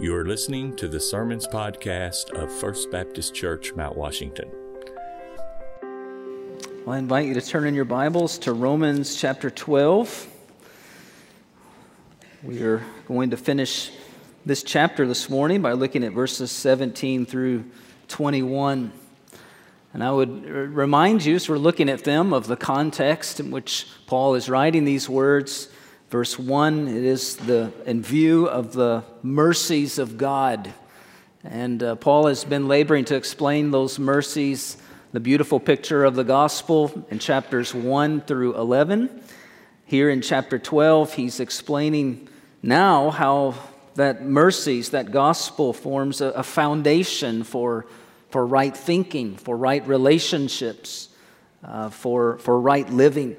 You are listening to the Sermons Podcast of First Baptist Church, Mount Washington. Well, I invite you to turn in your Bibles to Romans chapter 12. We are going to finish this chapter this morning by looking at verses 17 through 21. And I would remind you, as we're looking at them, of the context in which Paul is writing these words. Verse 1, it is the, in view of the mercies of God. And uh, Paul has been laboring to explain those mercies, the beautiful picture of the gospel in chapters 1 through 11. Here in chapter 12, he's explaining now how that mercies, that gospel forms a, a foundation for, for right thinking, for right relationships, uh, for, for right living.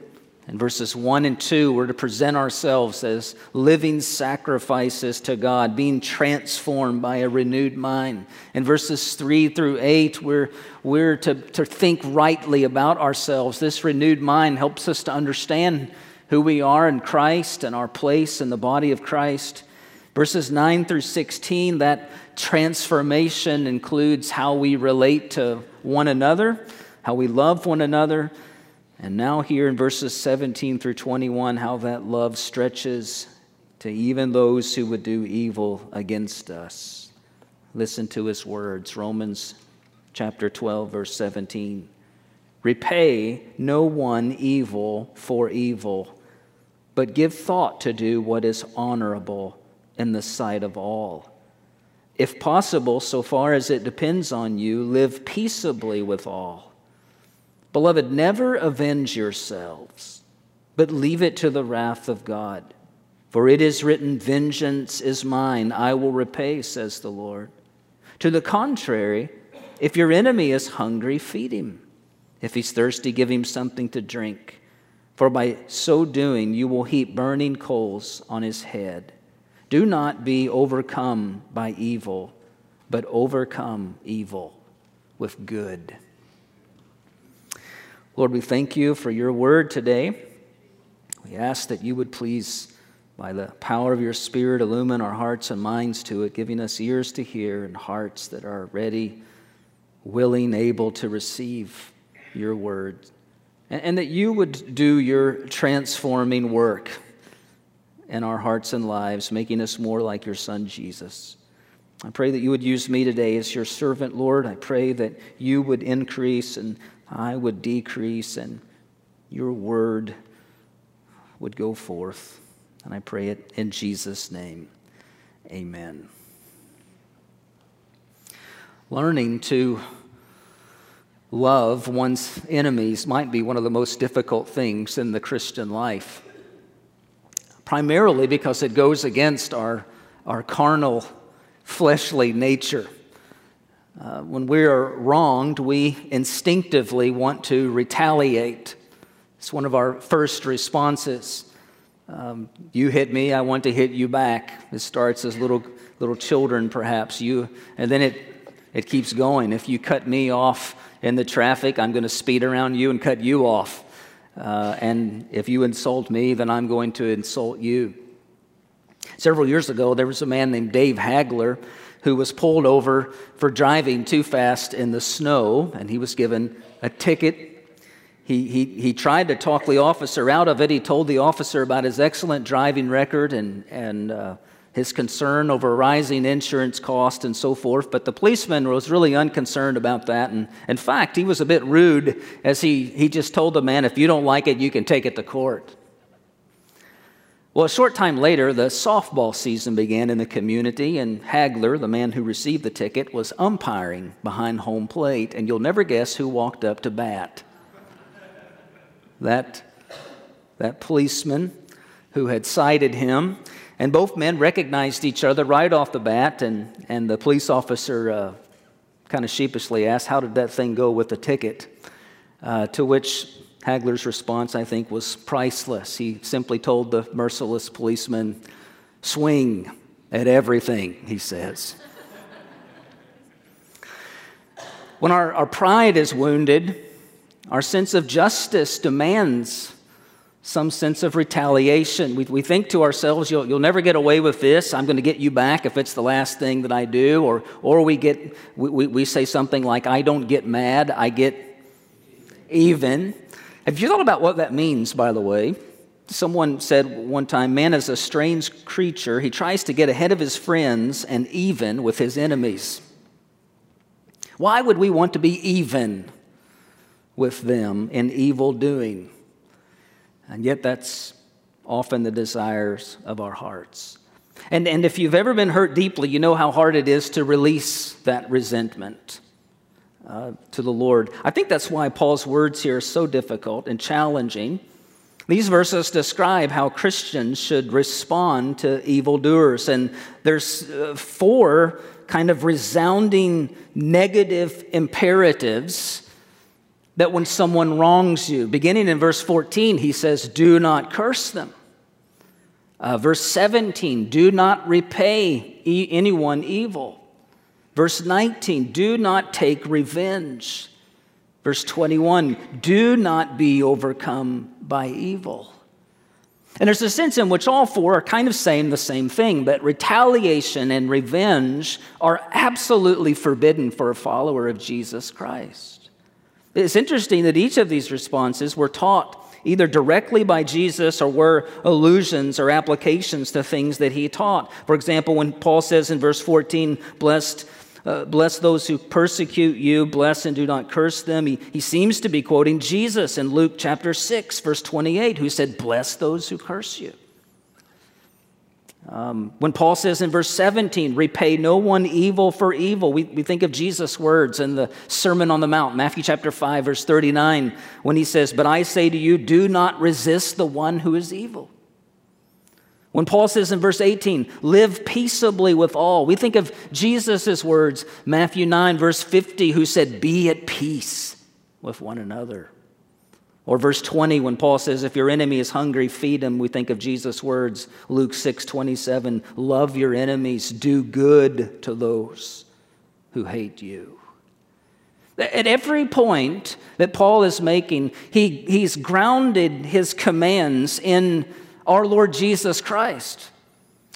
In verses 1 and 2, we're to present ourselves as living sacrifices to God, being transformed by a renewed mind. In verses 3 through 8, we're, we're to, to think rightly about ourselves. This renewed mind helps us to understand who we are in Christ and our place in the body of Christ. Verses 9 through 16, that transformation includes how we relate to one another, how we love one another and now, here in verses 17 through 21, how that love stretches to even those who would do evil against us. Listen to his words Romans chapter 12, verse 17. Repay no one evil for evil, but give thought to do what is honorable in the sight of all. If possible, so far as it depends on you, live peaceably with all. Beloved, never avenge yourselves, but leave it to the wrath of God. For it is written, Vengeance is mine, I will repay, says the Lord. To the contrary, if your enemy is hungry, feed him. If he's thirsty, give him something to drink. For by so doing, you will heap burning coals on his head. Do not be overcome by evil, but overcome evil with good. Lord, we thank you for your word today. We ask that you would please, by the power of your Spirit, illumine our hearts and minds to it, giving us ears to hear and hearts that are ready, willing, able to receive your word. And, and that you would do your transforming work in our hearts and lives, making us more like your Son, Jesus. I pray that you would use me today as your servant, Lord. I pray that you would increase and I would decrease and your word would go forth. And I pray it in Jesus' name. Amen. Learning to love one's enemies might be one of the most difficult things in the Christian life, primarily because it goes against our, our carnal, fleshly nature. Uh, when we are wronged, we instinctively want to retaliate. It's one of our first responses. Um, you hit me, I want to hit you back. It starts as little little children, perhaps. You, and then it it keeps going. If you cut me off in the traffic, I'm going to speed around you and cut you off. Uh, and if you insult me, then I'm going to insult you. Several years ago, there was a man named Dave Hagler who was pulled over for driving too fast in the snow, and he was given a ticket. He, he, he tried to talk the officer out of it. He told the officer about his excellent driving record and, and uh, his concern over rising insurance costs and so forth. But the policeman was really unconcerned about that. And in fact, he was a bit rude as he, he just told the man, if you don't like it, you can take it to court. Well, a short time later, the softball season began in the community, and Hagler, the man who received the ticket, was umpiring behind home plate, and you'll never guess who walked up to bat. That, that policeman who had cited him, and both men recognized each other right off the bat, and, and the police officer uh, kind of sheepishly asked, How did that thing go with the ticket? Uh, to which Hagler's response, I think, was priceless. He simply told the merciless policeman, Swing at everything, he says. when our, our pride is wounded, our sense of justice demands some sense of retaliation. We, we think to ourselves, you'll, you'll never get away with this. I'm going to get you back if it's the last thing that I do. Or, or we, get, we, we say something like, I don't get mad, I get even. Have you thought about what that means, by the way? Someone said one time, man is a strange creature. He tries to get ahead of his friends and even with his enemies. Why would we want to be even with them in evil doing? And yet, that's often the desires of our hearts. And, and if you've ever been hurt deeply, you know how hard it is to release that resentment uh, to the Lord. I think that's why Paul's words here are so difficult and challenging. These verses describe how Christians should respond to evildoers. And there's uh, four kind of resounding negative imperatives that when someone wrongs you, beginning in verse 14, he says, Do not curse them. Uh, verse 17, do not repay e- anyone evil. Verse 19, do not take revenge. Verse 21, do not be overcome by evil. And there's a sense in which all four are kind of saying the same thing that retaliation and revenge are absolutely forbidden for a follower of Jesus Christ. It's interesting that each of these responses were taught either directly by Jesus or were allusions or applications to things that he taught. For example, when Paul says in verse 14, Blessed uh, bless those who persecute you, bless and do not curse them. He, he seems to be quoting Jesus in Luke chapter 6, verse 28, who said, Bless those who curse you. Um, when Paul says in verse 17, repay no one evil for evil, we, we think of Jesus' words in the Sermon on the Mount, Matthew chapter 5, verse 39, when he says, But I say to you, do not resist the one who is evil. When Paul says in verse 18, live peaceably with all, we think of Jesus' words, Matthew 9, verse 50, who said, be at peace with one another. Or verse 20, when Paul says, if your enemy is hungry, feed him, we think of Jesus' words, Luke 6, 27, love your enemies, do good to those who hate you. At every point that Paul is making, he, he's grounded his commands in our Lord Jesus Christ.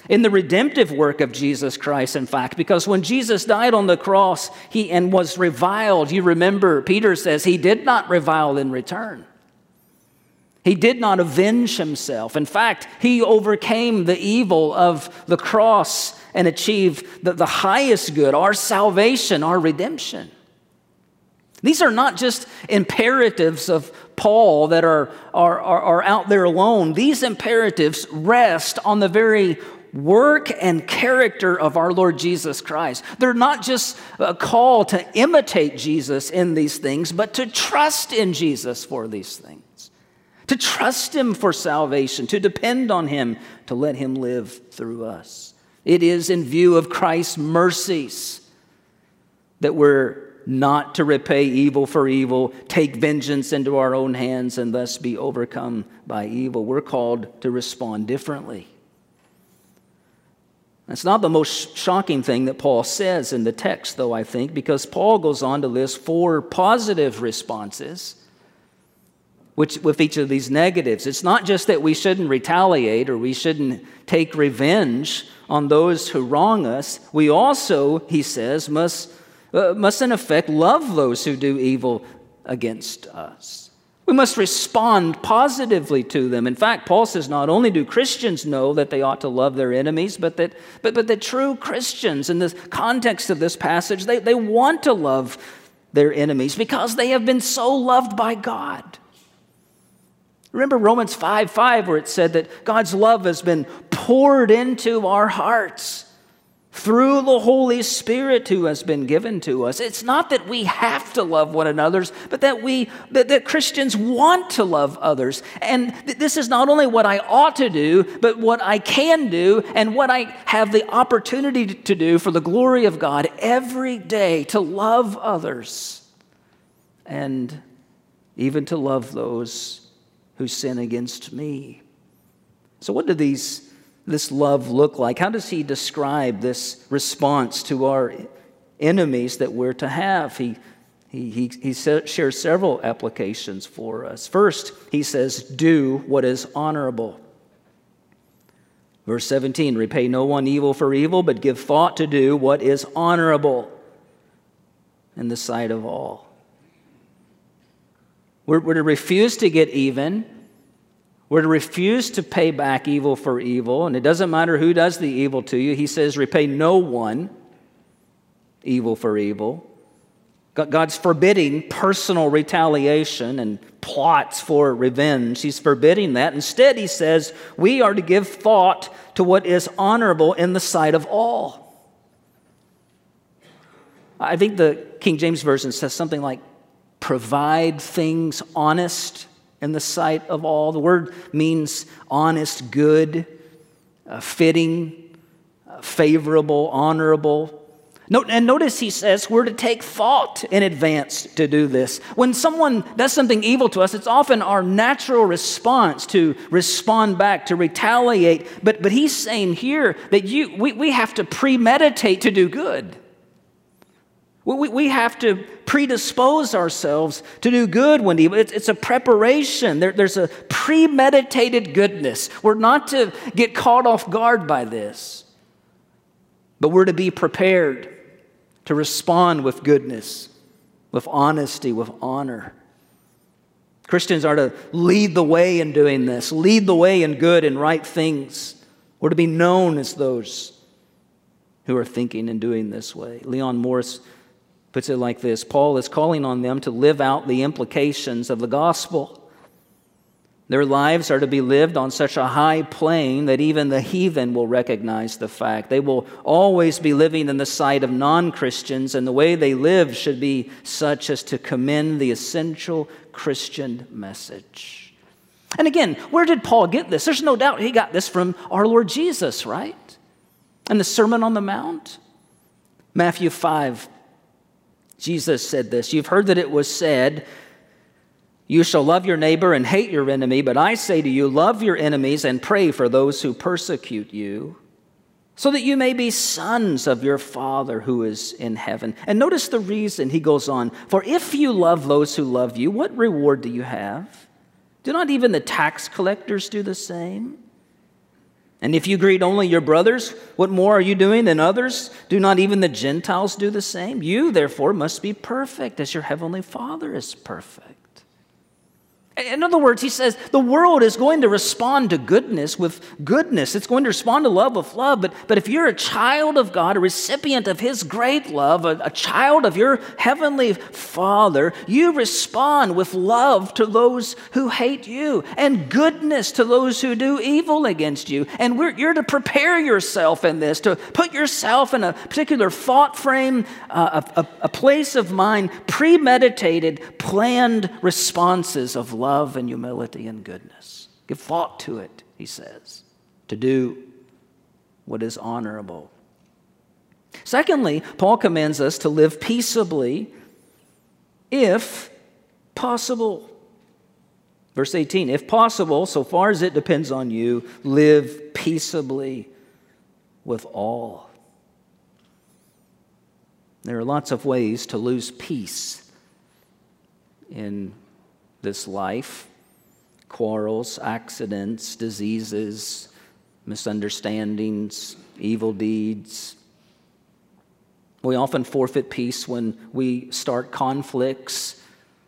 In the redemptive work of Jesus Christ, in fact, because when Jesus died on the cross he, and was reviled, you remember Peter says he did not revile in return. He did not avenge himself. In fact, he overcame the evil of the cross and achieved the, the highest good, our salvation, our redemption. These are not just imperatives of Paul that are, are, are, are, out there alone. These imperatives rest on the very work and character of our Lord Jesus Christ. They're not just a call to imitate Jesus in these things, but to trust in Jesus for these things, to trust Him for salvation, to depend on Him, to let Him live through us. It is in view of Christ's mercies that we're not to repay evil for evil, take vengeance into our own hands, and thus be overcome by evil. We're called to respond differently. That's not the most shocking thing that Paul says in the text, though, I think, because Paul goes on to list four positive responses which, with each of these negatives. It's not just that we shouldn't retaliate or we shouldn't take revenge on those who wrong us. We also, he says, must uh, must in effect love those who do evil against us. We must respond positively to them. In fact, Paul says not only do Christians know that they ought to love their enemies, but that, but, but that true Christians, in the context of this passage, they, they want to love their enemies because they have been so loved by God. Remember Romans 5 5, where it said that God's love has been poured into our hearts through the Holy Spirit who has been given to us. It's not that we have to love one another, but that we that, that Christians want to love others. And th- this is not only what I ought to do, but what I can do and what I have the opportunity to do for the glory of God every day to love others and even to love those who sin against me. So what do these this love look like? How does he describe this response to our enemies that we're to have? He He, he, he shares several applications for us. First, he says, Do what is honorable. Verse 17 Repay no one evil for evil, but give thought to do what is honorable in the sight of all. We're, we're to refuse to get even. We're to refuse to pay back evil for evil. And it doesn't matter who does the evil to you. He says, repay no one evil for evil. God's forbidding personal retaliation and plots for revenge. He's forbidding that. Instead, he says, we are to give thought to what is honorable in the sight of all. I think the King James Version says something like, provide things honest in the sight of all. The word means honest, good, uh, fitting, uh, favorable, honorable. And notice he says we're to take thought in advance to do this. When someone does something evil to us, it's often our natural response to respond back, to retaliate. But, but he's saying here that you, we, we have to premeditate to do good. We, we have to predispose ourselves to do good when evil. It's, it's a preparation. There, there's a premeditated goodness. We're not to get caught off guard by this, but we're to be prepared to respond with goodness, with honesty, with honor. Christians are to lead the way in doing this, lead the way in good and right things. We're to be known as those who are thinking and doing this way. Leon Morris puts it like this Paul is calling on them to live out the implications of the gospel. Their lives are to be lived on such a high plane that even the heathen will recognize the fact. They will always be living in the sight of non Christians, and the way they live should be such as to commend the essential Christian message. And again, where did Paul get this? There's no doubt he got this from our Lord Jesus, right? And the Sermon on the Mount. Matthew 5, Jesus said this You've heard that it was said, you shall love your neighbor and hate your enemy, but I say to you, love your enemies and pray for those who persecute you, so that you may be sons of your Father who is in heaven. And notice the reason he goes on For if you love those who love you, what reward do you have? Do not even the tax collectors do the same? And if you greet only your brothers, what more are you doing than others? Do not even the Gentiles do the same? You, therefore, must be perfect as your heavenly Father is perfect. In other words, he says the world is going to respond to goodness with goodness. It's going to respond to love with love. But, but if you're a child of God, a recipient of his great love, a, a child of your heavenly Father, you respond with love to those who hate you and goodness to those who do evil against you. And you're to prepare yourself in this, to put yourself in a particular thought frame, uh, a, a, a place of mind, premeditated, planned responses of love and humility and goodness. Give thought to it, he says, to do what is honorable. Secondly, Paul commands us to live peaceably if possible. Verse 18, if possible, so far as it depends on you, live peaceably with all. There are lots of ways to lose peace in this life quarrels, accidents, diseases, misunderstandings, evil deeds. We often forfeit peace when we start conflicts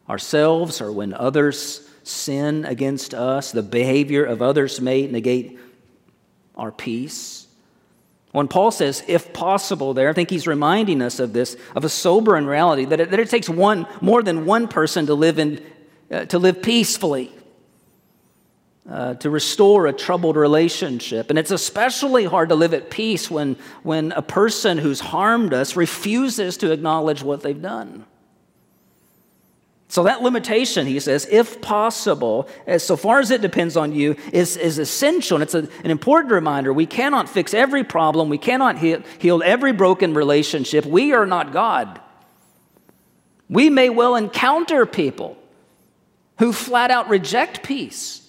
ourselves or when others sin against us. The behavior of others may negate our peace. When Paul says, if possible, there, I think he's reminding us of this, of a sober and reality, that it, that it takes one, more than one person to live in uh, to live peacefully, uh, to restore a troubled relationship. And it's especially hard to live at peace when, when a person who's harmed us refuses to acknowledge what they've done. So, that limitation, he says, if possible, as so far as it depends on you, is, is essential. And it's a, an important reminder. We cannot fix every problem, we cannot heal, heal every broken relationship. We are not God. We may well encounter people who flat out reject peace.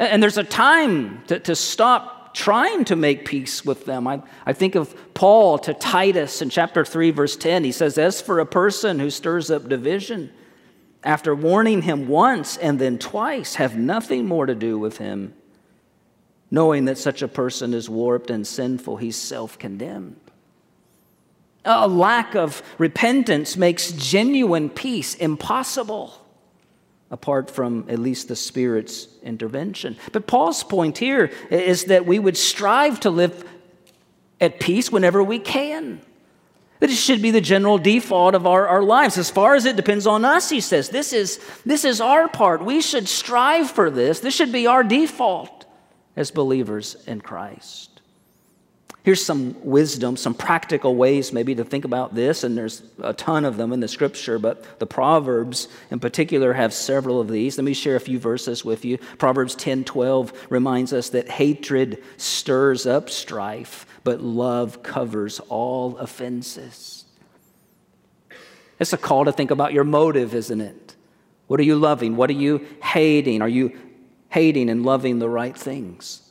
And there's a time to, to stop trying to make peace with them. I, I think of Paul to Titus in chapter 3, verse 10. He says, As for a person who stirs up division, after warning him once and then twice, have nothing more to do with him, knowing that such a person is warped and sinful, he's self condemned. A lack of repentance makes genuine peace impossible apart from at least the Spirit's intervention. But Paul's point here is that we would strive to live at peace whenever we can. That it should be the general default of our, our lives. As far as it depends on us, he says, this is, this is our part. We should strive for this. This should be our default as believers in Christ. Here's some wisdom, some practical ways maybe to think about this, and there's a ton of them in the scripture, but the Proverbs in particular have several of these. Let me share a few verses with you. Proverbs 10 12 reminds us that hatred stirs up strife, but love covers all offenses. It's a call to think about your motive, isn't it? What are you loving? What are you hating? Are you hating and loving the right things?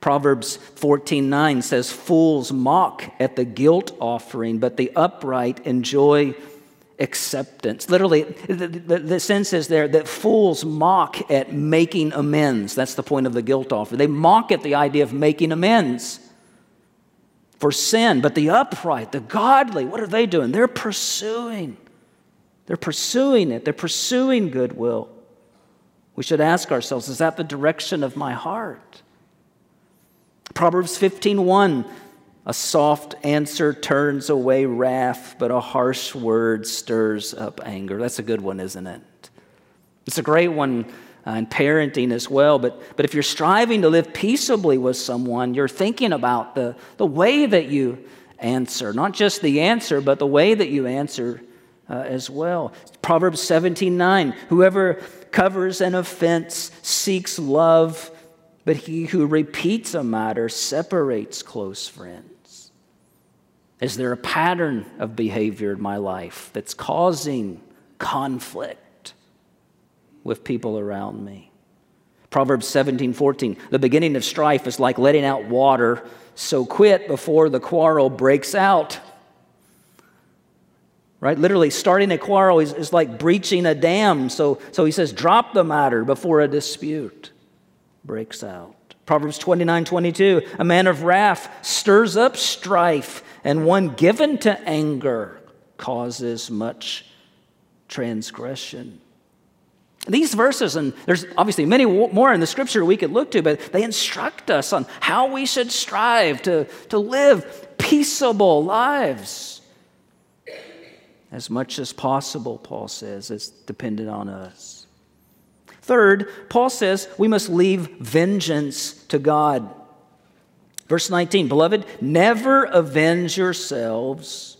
Proverbs 14:9 says fools mock at the guilt offering but the upright enjoy acceptance. Literally the, the, the, sense is there that fools mock at making amends. That's the point of the guilt offering. They mock at the idea of making amends for sin, but the upright, the godly, what are they doing? They're pursuing. They're pursuing it. They're pursuing goodwill. We should ask ourselves, is that the direction of my heart? Proverbs 15:1 A soft answer turns away wrath, but a harsh word stirs up anger. That's a good one, isn't it? It's a great one uh, in parenting as well. But, but if you're striving to live peaceably with someone, you're thinking about the, the way that you answer, not just the answer, but the way that you answer uh, as well. Proverbs 17:9 Whoever covers an offense seeks love but he who repeats a matter separates close friends. Is there a pattern of behavior in my life that's causing conflict with people around me? Proverbs 17 14. The beginning of strife is like letting out water, so quit before the quarrel breaks out. Right? Literally, starting a quarrel is, is like breaching a dam. So, so he says, drop the matter before a dispute breaks out. Proverbs 29 22, a man of wrath stirs up strife, and one given to anger causes much transgression. These verses, and there's obviously many more in the scripture we could look to, but they instruct us on how we should strive to, to live peaceable lives. As much as possible, Paul says, it's dependent on us. Third, Paul says we must leave vengeance to God. Verse 19 Beloved, never avenge yourselves,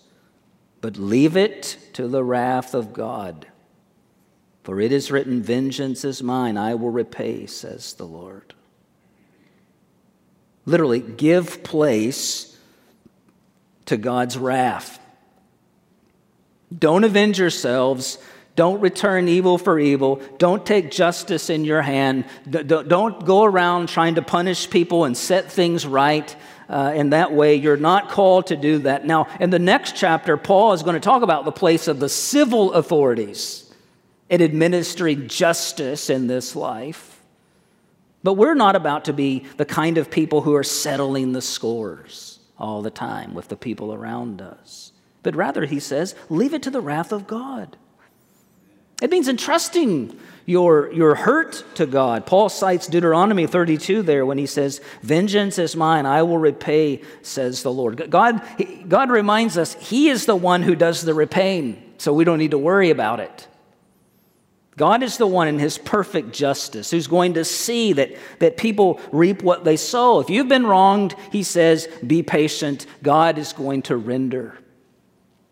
but leave it to the wrath of God. For it is written, Vengeance is mine, I will repay, says the Lord. Literally, give place to God's wrath. Don't avenge yourselves don't return evil for evil. Don't take justice in your hand. Don't go around trying to punish people and set things right. Uh, in that way, you're not called to do that. Now, in the next chapter, Paul is going to talk about the place of the civil authorities in administering justice in this life. But we're not about to be the kind of people who are settling the scores all the time with the people around us. But rather, he says, leave it to the wrath of God. It means entrusting your, your hurt to God. Paul cites Deuteronomy 32 there when he says, Vengeance is mine, I will repay, says the Lord. God, God reminds us He is the one who does the repaying, so we don't need to worry about it. God is the one in His perfect justice who's going to see that, that people reap what they sow. If you've been wronged, He says, be patient. God is going to render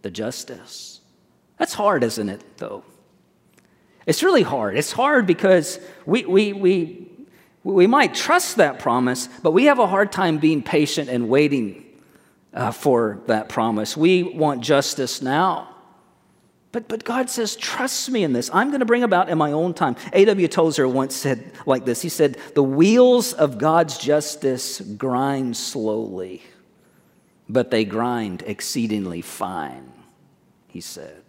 the justice. That's hard, isn't it, though? It's really hard. It's hard because we, we, we, we might trust that promise, but we have a hard time being patient and waiting uh, for that promise. We want justice now. But, but God says, trust me in this. I'm going to bring about in my own time. A.W. Tozer once said like this He said, The wheels of God's justice grind slowly, but they grind exceedingly fine, he said.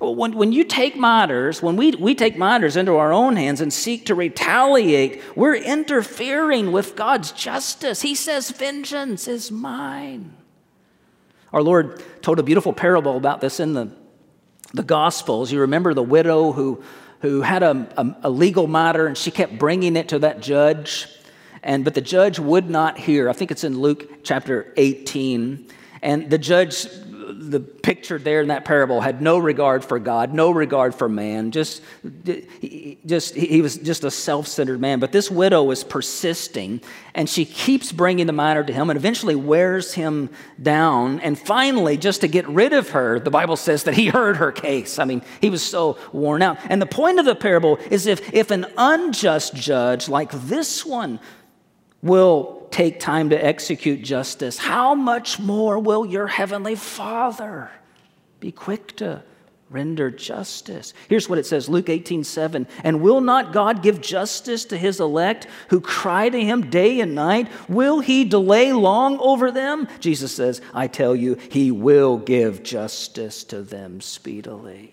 When, when you take matters, when we, we take matters into our own hands and seek to retaliate, we're interfering with God's justice. He says, Vengeance is mine. Our Lord told a beautiful parable about this in the the Gospels, you remember the widow who, who had a, a, a legal matter and she kept bringing it to that judge. And, but the judge would not hear. I think it's in Luke chapter 18. And the judge the picture there in that parable had no regard for God, no regard for man. Just, just he was just a self-centered man. But this widow was persisting, and she keeps bringing the matter to him, and eventually wears him down. And finally, just to get rid of her, the Bible says that he heard her case. I mean, he was so worn out. And the point of the parable is if if an unjust judge like this one will take time to execute justice, how much more will your heavenly Father be quick to render justice? Here's what it says Luke 18 7. And will not God give justice to his elect who cry to him day and night? Will he delay long over them? Jesus says, I tell you, he will give justice to them speedily.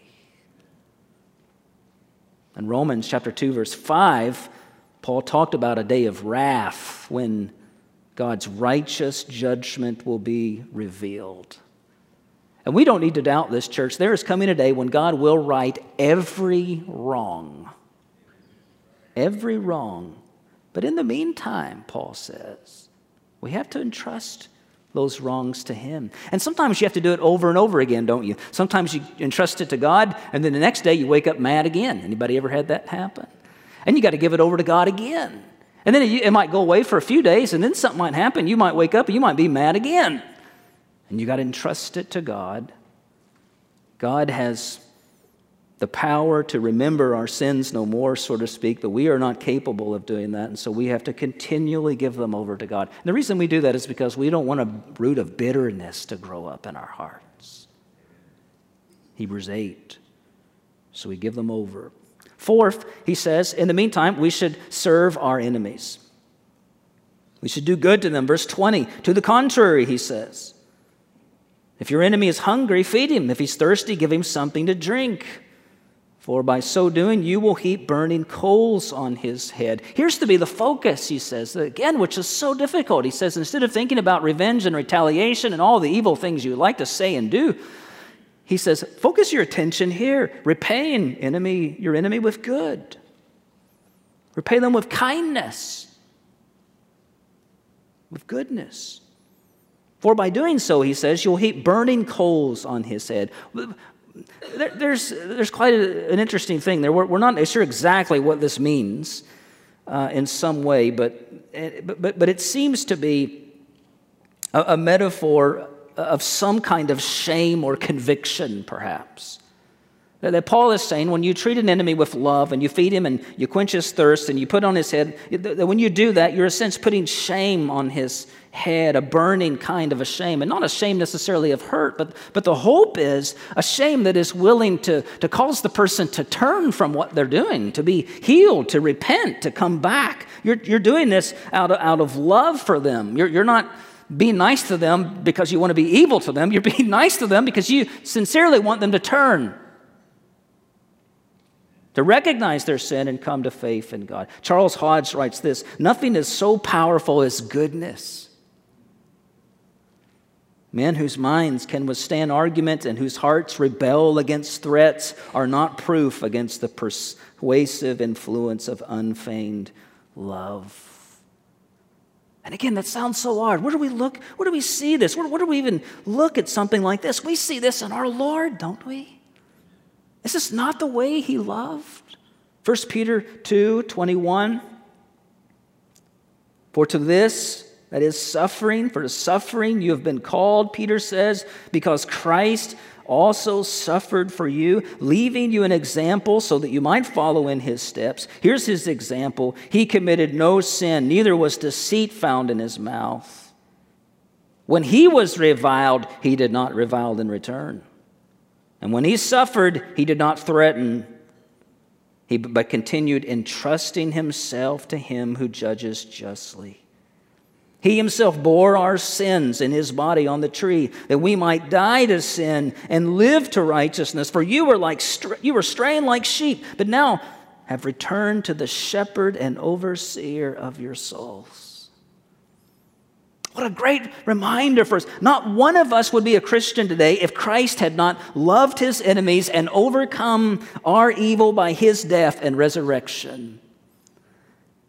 In Romans chapter 2, verse 5, Paul talked about a day of wrath when God's righteous judgment will be revealed. And we don't need to doubt this, church. There is coming a day when God will right every wrong. Every wrong. But in the meantime, Paul says, we have to entrust those wrongs to him. And sometimes you have to do it over and over again, don't you? Sometimes you entrust it to God, and then the next day you wake up mad again. Anybody ever had that happen? And you got to give it over to God again. And then it, might go away for a few days, and then something might happen. You might wake up and you might be mad again. And you got to entrust it to God. God has the power to remember our sins no more, so to speak, but we are not capable of doing that. And so we have to continually give them over to God. And the reason we do that is because we don't want a root of bitterness to grow up in our hearts. Hebrews 8. So we give them over. Fourth, he says, in the meantime, we should serve our enemies. We should do good to them. Verse 20, to the contrary, he says, if your enemy is hungry, feed him. If he's thirsty, give him something to drink. For by so doing, you will heap burning coals on his head. Here's to be the focus, he says, again, which is so difficult. He says, instead of thinking about revenge and retaliation and all the evil things you like to say and do, he says, focus your attention here. Repay an enemy, your enemy with good. Repay them with kindness, with goodness. For by doing so, he says, you'll heap burning coals on his head. There, there's, there's quite a, an interesting thing there. We're, we're, not sure exactly what this means uh, in some way, but, but, but, but it seems to be a, a metaphor of some kind of shame or conviction, perhaps. That Paul is saying when you treat an enemy with love and you feed him and you quench his thirst and you put on his head, that when you do that, you're in a sense putting shame on his head, a burning kind of a shame. And not a shame necessarily of hurt, but, but the hope is a shame that is willing to, to cause the person to turn from what they're doing, to be healed, to repent, to come back. You're, you're doing this out of, out of love for them. You're, you're not being nice to them because you want to be evil to them. You're being nice to them because you sincerely want them to turn, to recognize their sin and come to faith in God. Charles Hodge writes this Nothing is so powerful as goodness. Men whose minds can withstand argument and whose hearts rebel against threats are not proof against the persuasive influence of unfeigned love. And again, that sounds so odd. Where do we look? Where do we see this? Where, where do we even look at something like this? We see this in our Lord, don't we? Is this not the way he loved? 1 Peter 2 21. For to this, that is suffering, for the suffering you have been called, Peter says, because Christ also suffered for you, leaving you an example so that you might follow in his steps. Here's his example He committed no sin, neither was deceit found in his mouth. When he was reviled, he did not revile in return. And when he suffered, he did not threaten, he, but continued entrusting himself to him who judges justly. He himself bore our sins in his body on the tree, that we might die to sin and live to righteousness. For you were like you were straying like sheep, but now have returned to the shepherd and overseer of your souls. What a great reminder for us. Not one of us would be a Christian today if Christ had not loved his enemies and overcome our evil by his death and resurrection.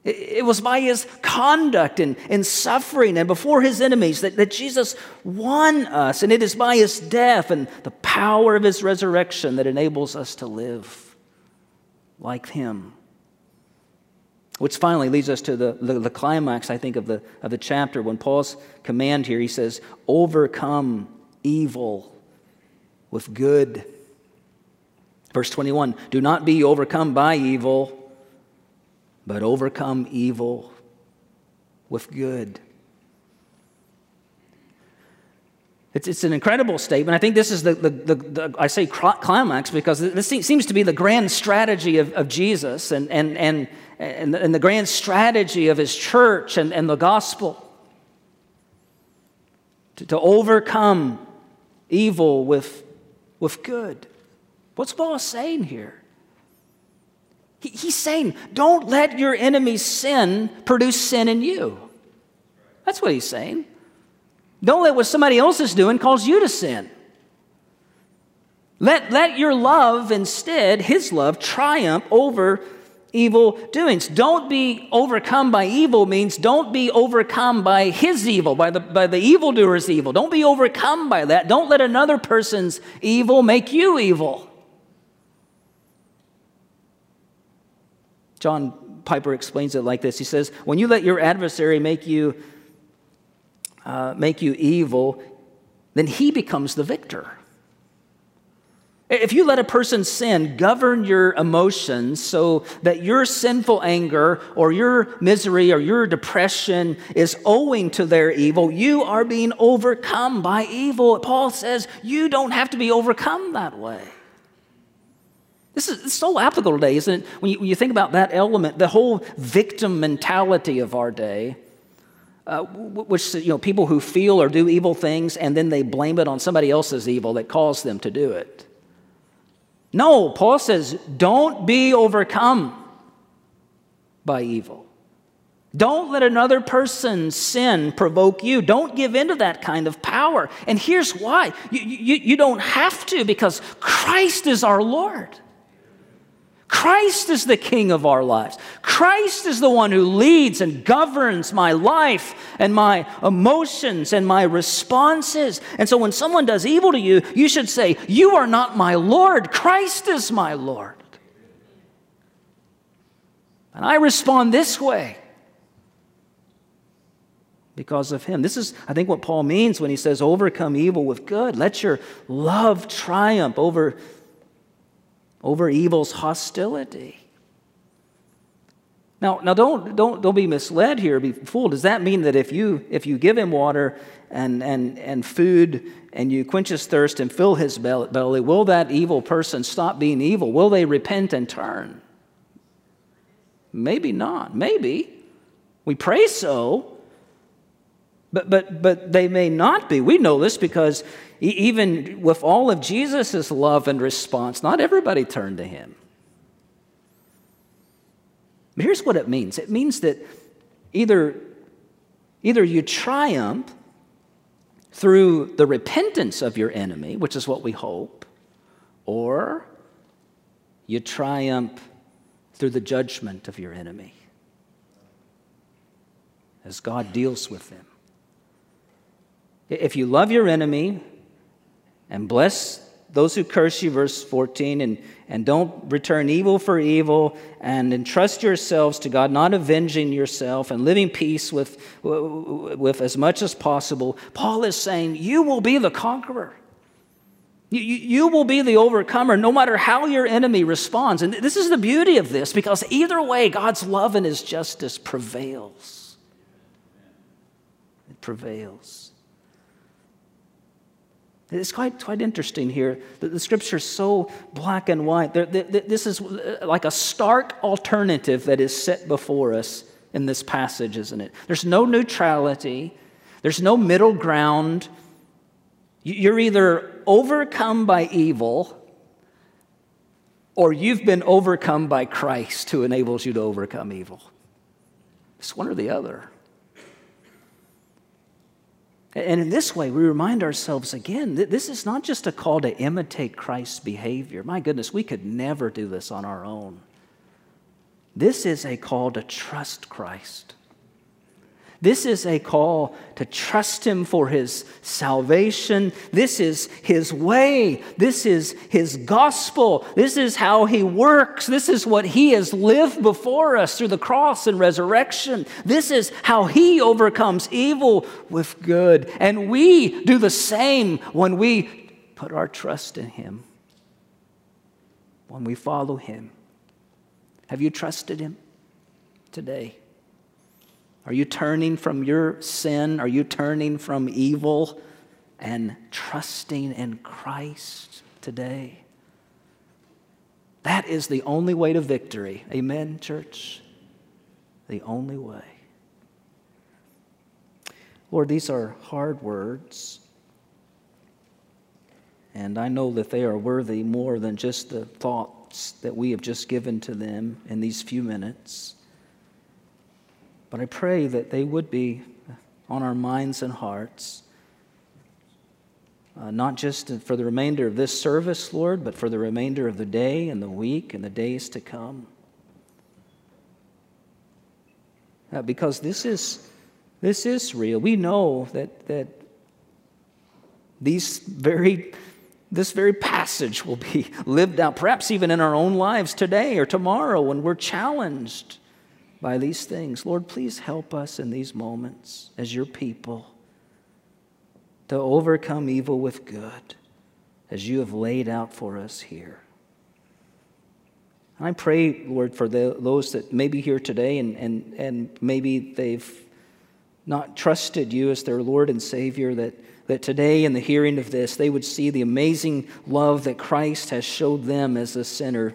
It was by his conduct and, and suffering and before his enemies that, that Jesus won us. And it is by his death and the power of his resurrection that enables us to live like him. Which finally leads us to the, the, the, climax, I think, of the, of the chapter when Paul's command here, he says, overcome evil with good. Verse 21 Do not be overcome by evil, but overcome evil with good. It's, it's an incredible statement. I think this is the, the, the, the I say climax because this seems to be the grand strategy of, of Jesus and, and, and and, and the grand strategy of his church and, and the gospel to, to overcome evil with, with good. What's Paul saying here? He, he's saying, don't let your enemy's sin produce sin in you. That's what he's saying. Don't let what somebody else is doing cause you to sin. Let, let your love instead, his love, triumph over evil doings. Don't be overcome by evil means don't be overcome by his evil, by the, by the evildoer's evil. Don't be overcome by that. Don't let another person's evil make you evil. John Piper explains it like this. He says, When you let your adversary make you, uh, make you evil, then he becomes the victor. If you let a person sin govern your emotions so that your sinful anger or your misery or your depression is owing to their evil, you are being overcome by evil. Paul says you don't have to be overcome that way. This is so applicable today, isn't it? When you, when you think about that element, the whole victim mentality of our day. Uh, which you know people who feel or do evil things and then they blame it on somebody else's evil that caused them to do it no, Paul says, don't be overcome by evil. Don't let another person's sin provoke you. Don't give in to that kind of power. And here's why you, you, you don't have to, because Christ is our Lord. Christ is the king of our lives. Christ is the one who leads and governs my life and my emotions and my responses. And so when someone does evil to you, you should say, You are not my Lord. Christ is my Lord. And I respond this way because of him. This is, I think, what Paul means when he says, Overcome evil with good. Let your love triumph over over evil's hostility. Now, now don't, don't, don't be misled here, be fooled. Does that mean that if you, if you give him water and, and, and food and you quench his thirst and fill his belly, will that evil person stop being evil? Will they repent and turn? Maybe not. Maybe. We pray so, but, but, but they may not be. We know this because even with all of Jesus' love and response, not everybody turned to him. But here's what it means it means that either, either you triumph through the repentance of your enemy, which is what we hope, or you triumph through the judgment of your enemy as God deals with them. If you love your enemy, and bless those who curse you, verse 14, and, and don't return evil for evil, and entrust yourselves to God, not avenging yourself, and living peace with, with as much as possible. Paul is saying, You will be the conqueror. You, you, you will be the overcomer no matter how your enemy responds. And this is the beauty of this because either way, God's love and his justice prevails. It prevails. It's quite, quite interesting here that the scripture is so black and white. This is uh, like a stark alternative that is set before us in this passage, isn't it? There's no neutrality, there's no middle ground. You're either overcome by evil or you've been overcome by Christ who enables you to overcome evil. It's one or the other. And in this way, we remind ourselves again that this is not just a call to imitate Christ's behavior. My goodness, we could never do this on our own. This is a call to trust Christ. This is a call to trust Him for His salvation. This is His way. This is His gospel. This is how He works. This is what He has lived before us through the cross and resurrection. This is how He overcomes evil with good. And we do the same when we put our trust in Him, when we follow Him. Have you trusted Him today? Are you turning from your sin? Are you turning from evil and trusting in Christ today? That is the only way to victory. Amen, church? The only way. Lord, these are hard words. And I know that they are worthy more than just the thoughts that we have just given to them in these few minutes. But I pray that they would be on our minds and hearts, uh, not just for the remainder of this service, Lord, but for the remainder of the day and the week and the days to come. Uh, because this is, this is real. We know that, that these very this very passage will be lived out, perhaps even in our own lives today or tomorrow when we're challenged by these things. Lord, please help us in these moments as your people to overcome evil with good as you have laid out for us here. I pray, Lord, for the, those that may be here today and, and, and maybe they've not trusted you as their Lord and Savior, that, that today, in the hearing of this, they would see the amazing love that Christ has showed them as a sinner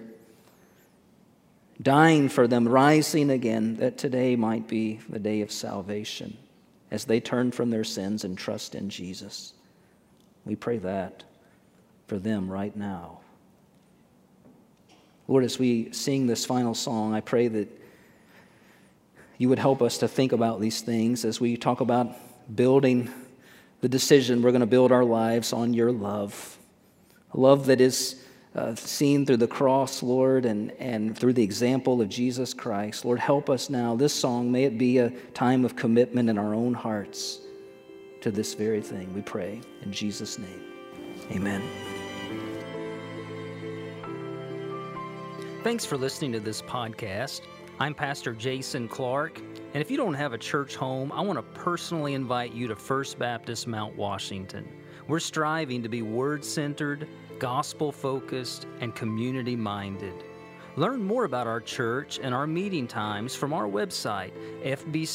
dying for them, rising again, that today might be the day of salvation as they turn from their sins and trust in Jesus. We pray that for them right now. Lord, as we sing this final song, I pray that you would help us to think about these things as we talk about building the decision we're going to build our lives on your love. A love that is uh, seen through the cross, Lord, and, and through the example of Jesus Christ. Lord, help us now. This song, may it be a time of commitment in our own hearts to this very thing, we pray. In Jesus' name, amen. Thanks for listening to this podcast. I'm Pastor Jason Clark, and if you don't have a church home, I want to personally invite you to First Baptist Mount Washington. We're striving to be word centered gospel focused, and community minded. Learn more about our church and our meeting times from our website, fbcmw.org.